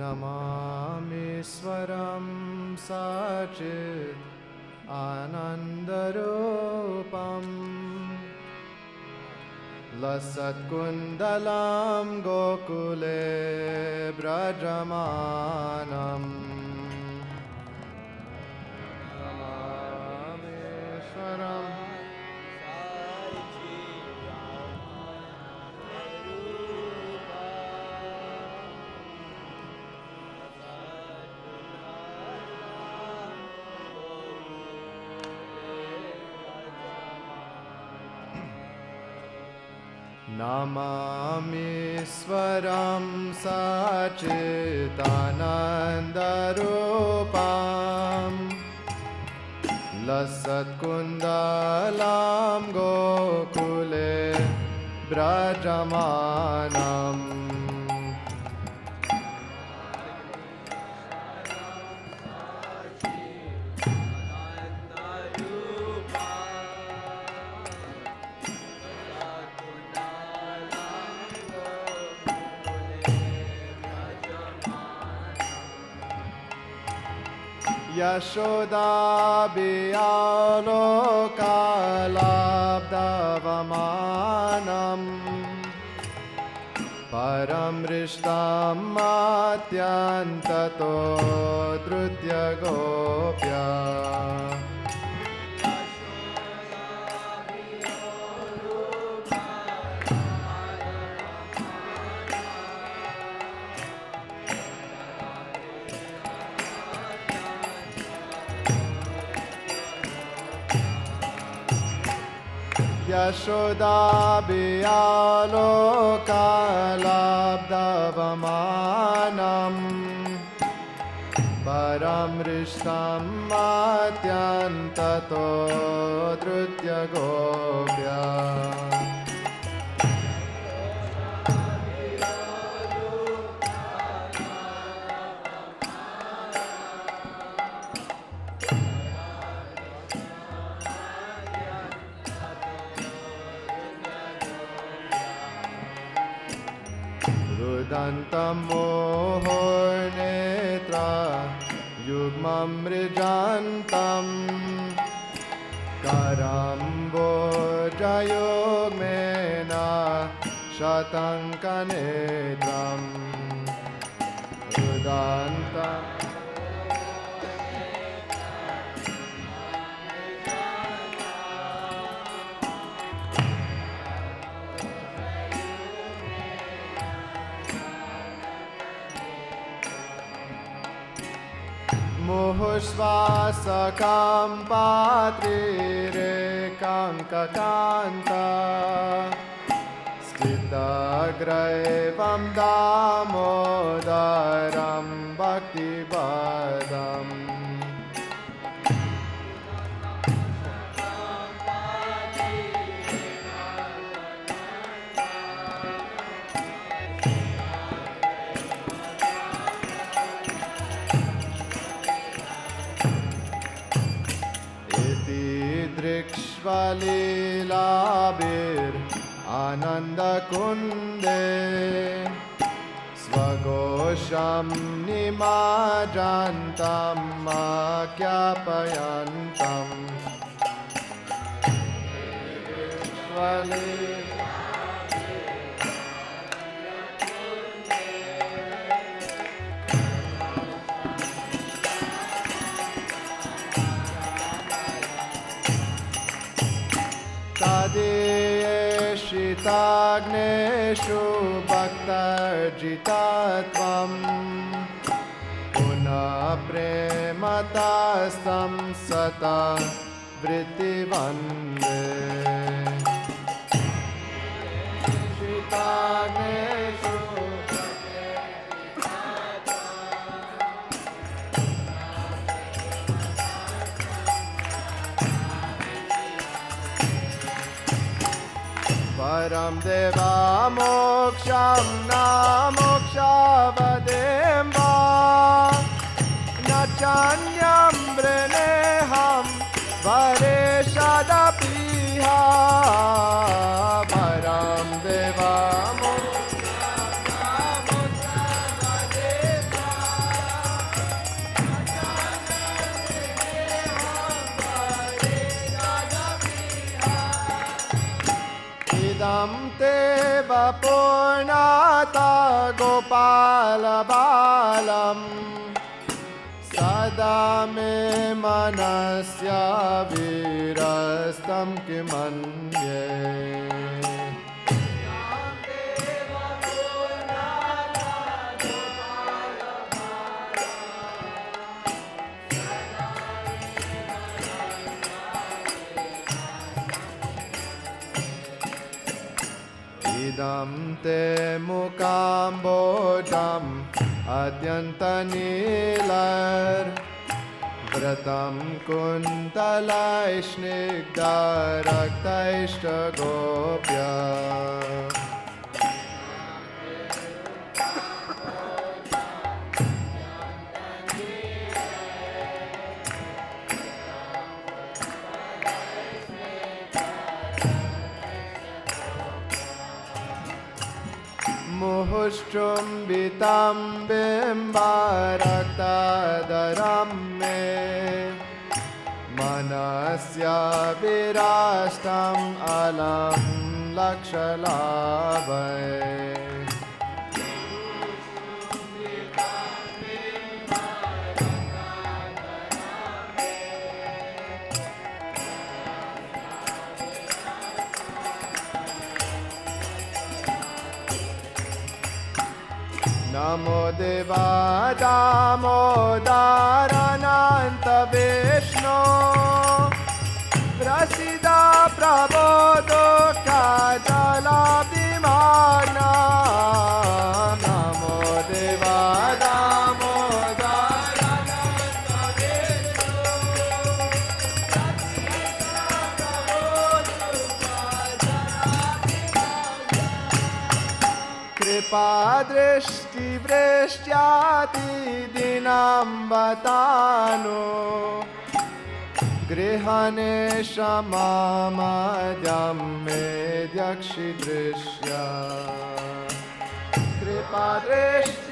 नमामीश्वरं सचित् आनन्दरूपम्। लसत्कुन्दलां गोकुले व्रजमानम् नमामीश्वरं सचिदानन्दरूपाम् लसत्कुन्दलां गोकुले व्रजमानम् यशोदाबियालोकालाब्धवमानम् परं हृष्टमात्यन्ततो धृत्य श्रुदाभिया लोकालाब्धवमानम् परमृष्टं मात्यन्ततो धृत्यगोभ्या रुदन्तं मोहोर्नेत्रा मेना मृजान्तम् करम्बोजयोग्मेन शतङ्कनेत्रम्। रुदन्तम् श्वासकां पाति रेकाङ्ककान्त स्थितग्रैवं दामोदरम् लीलाविर् आनन्दकुन्दे स्वघोषं निमाजान्तं मा ज्ञापयन्तम् त्वम् पुनः प्रेमतास्तं सता वृत्तिवन्दे। पिता मोक्षं न मोक्षावदें वा न चान्यं वृणेऽहं वरेशदपीह परं देवा पूर्णाता गोपालबालम् सदा मे मनस्य वीरस्तं किमन्ये इदं ते मुकाम्बोजम् अद्यन्तनीलर् व्रतं कुन्तलैष्णिग्धरक्तैश्च गोप्य मुहुश्चुम्बितं बिम्बारक्तदरं मे। मनस्य विराष्टम् अलं लक्षलाभय नमो देवा दामोदारनान्त विष्णो। प्रसीदा प्रबोधो काजलाभिमाना नमो देवा दामोदारनान्त ृष्ट्यादिनां वदा नो गृहणे शमजं मे दक्षिदृश्य कृपादृष्ट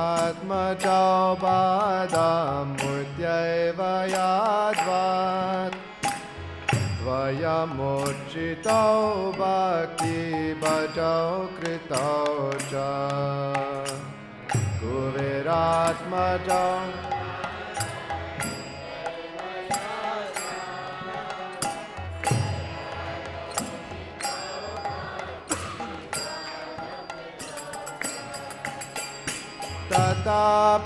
कुबेरात्मचौपादामूर्त्यैव याद्वात्। त्वयमूर्छितौ भक्तिभजौ कृतौ च। कुबेरात्मजौ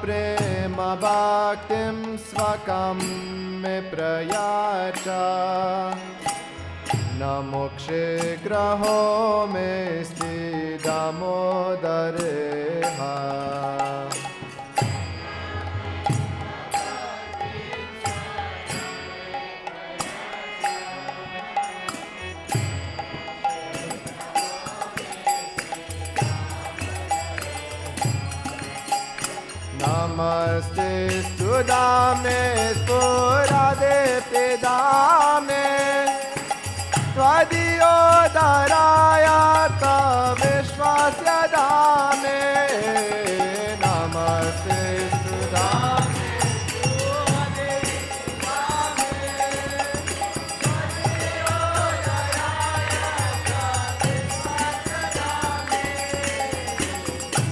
प्रेम भक्तिं स्वकं मे प्रयाच। न मोक्षे ग्रहो मे स्थिदामोदरे नमस्ते सुदामे स्फुरादे दामे त्वदीयो धराय विश्वास्य दामे। नमस्ते सुदामे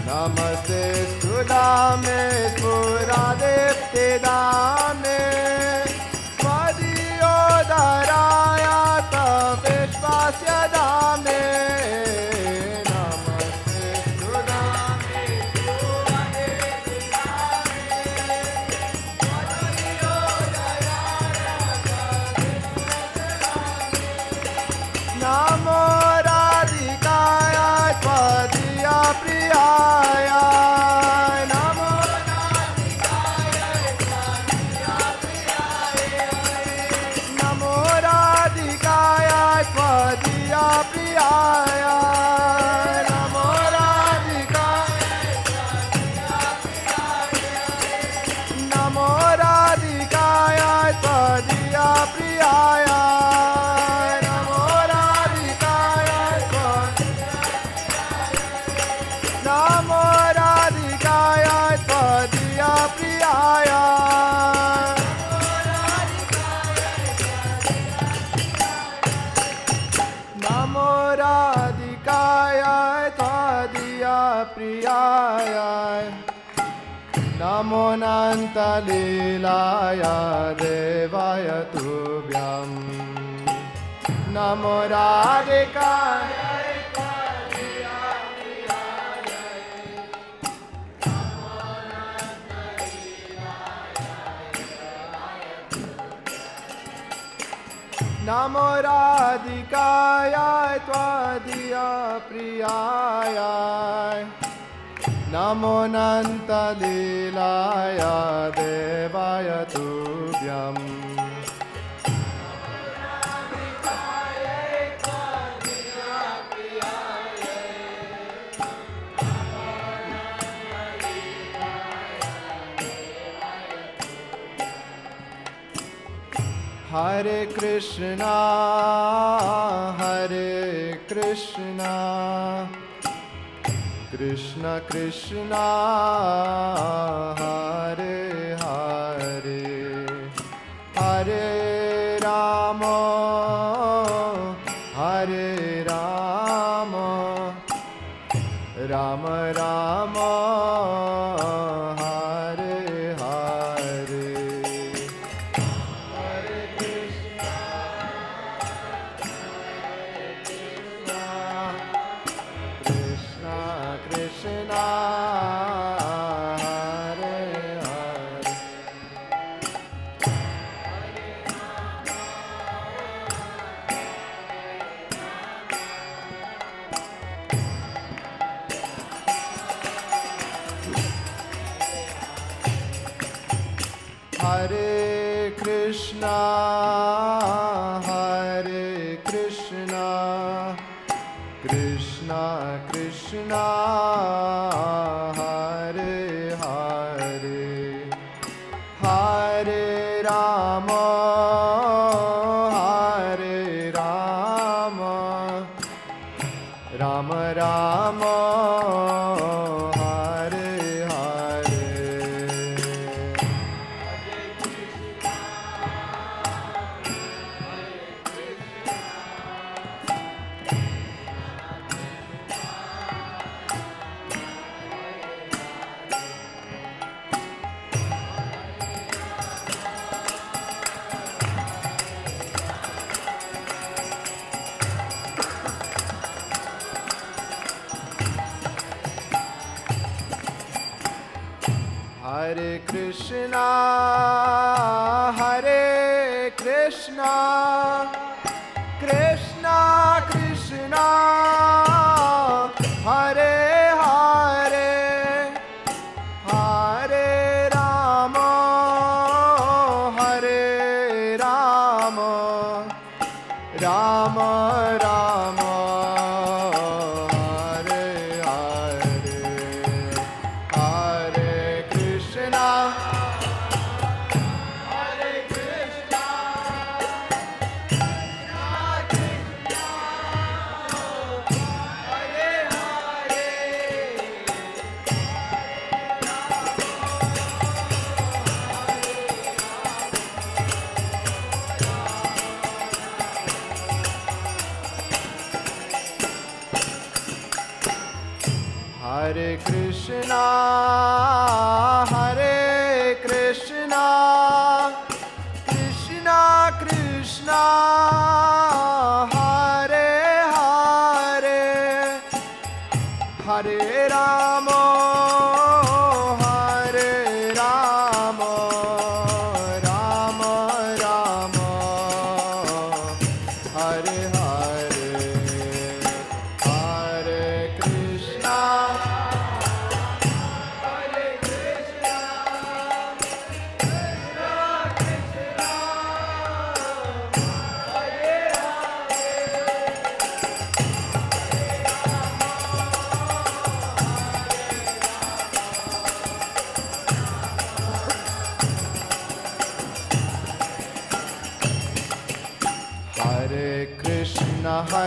नमस्ते दामे मे गोरा दामे। नमोऽनन्तलीलाय देवाय तुभ्यम्। नमो राधिकाय नमो राधिकाय त्वदीया प्रियाय नमोऽनन्तलीलाय देवाय तुभ्यम् हरे कृष्णा हरे कृष्णा। कृष्ण कृष्णा हरे हरे Allah.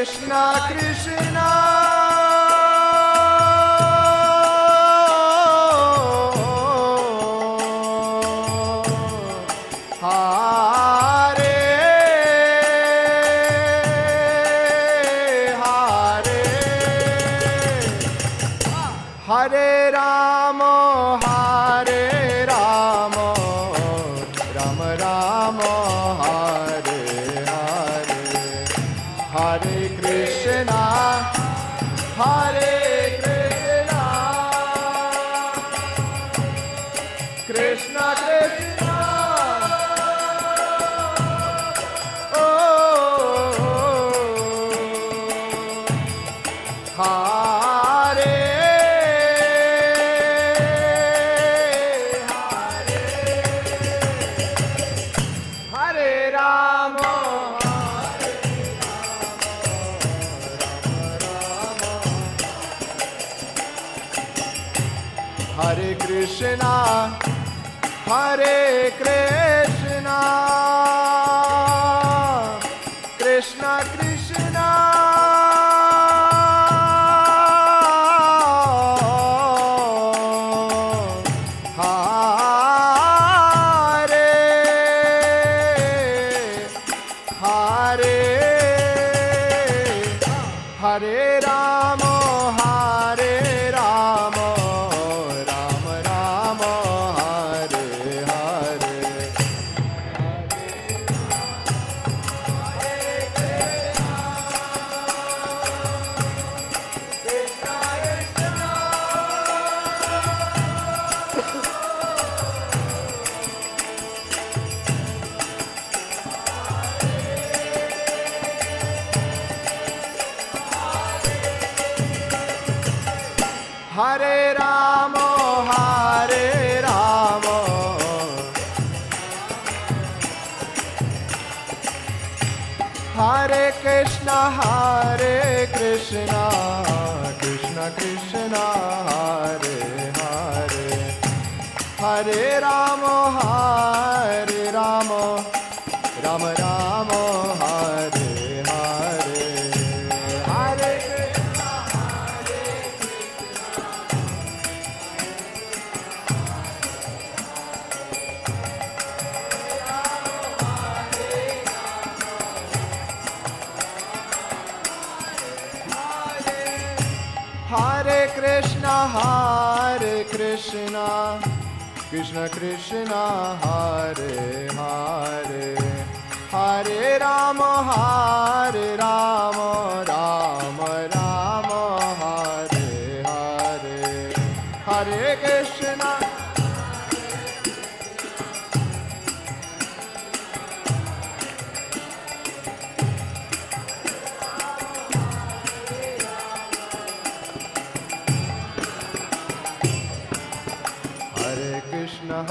कृष्णा कृष्ण कृष्ण कृष्ण कृष्ण हरे हरे हरे राम हरे राम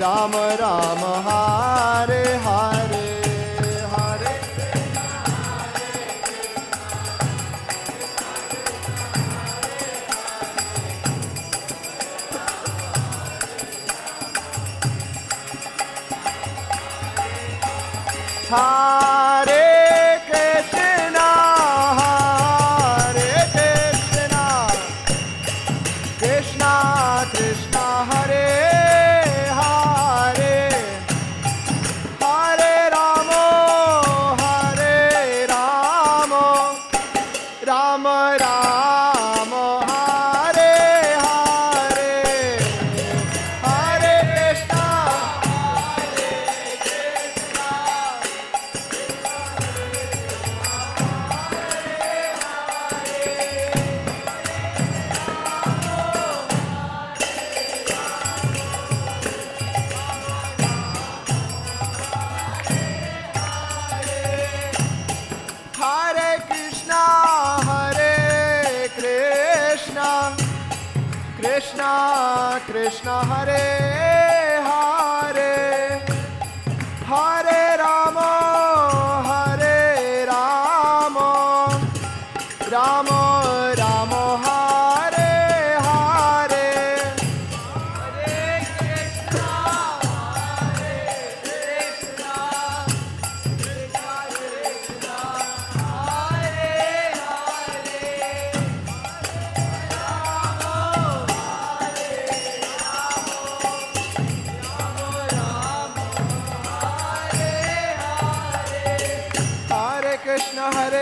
राम राम हरे हरे हरे। हा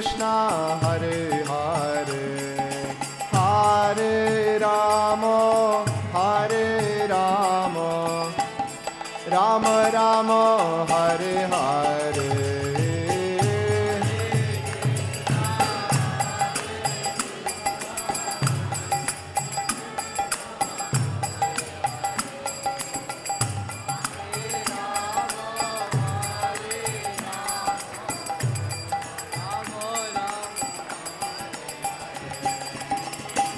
Krishna Hare Hare.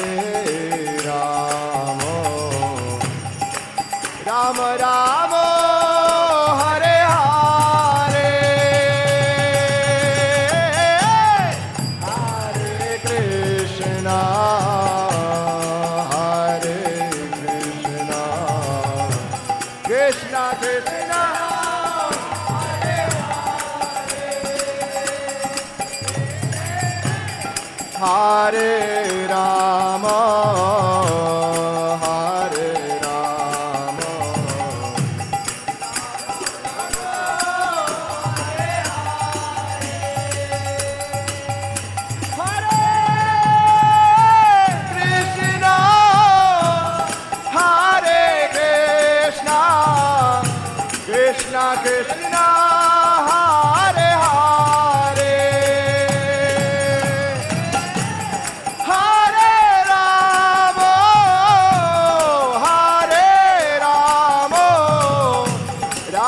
네.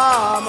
Ram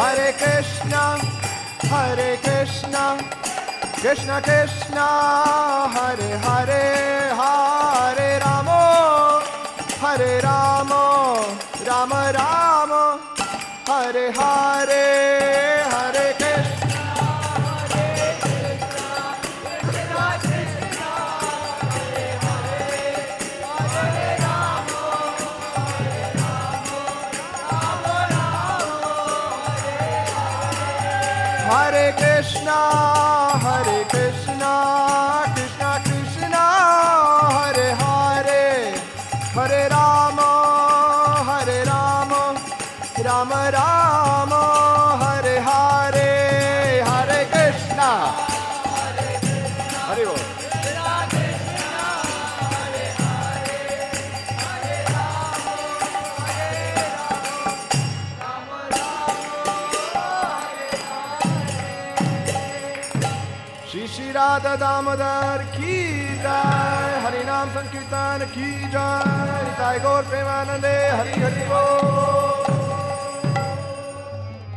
Hare Krishna, Hare Krishna, Krishna Krishna, Hare Hare, Hare Ramo, Hare Ramo, Rama Rama, Damodar की जय। हरि नाम संकीर्तन की जय। निताय गौर प्रेमानंदे हरि हरि बोल।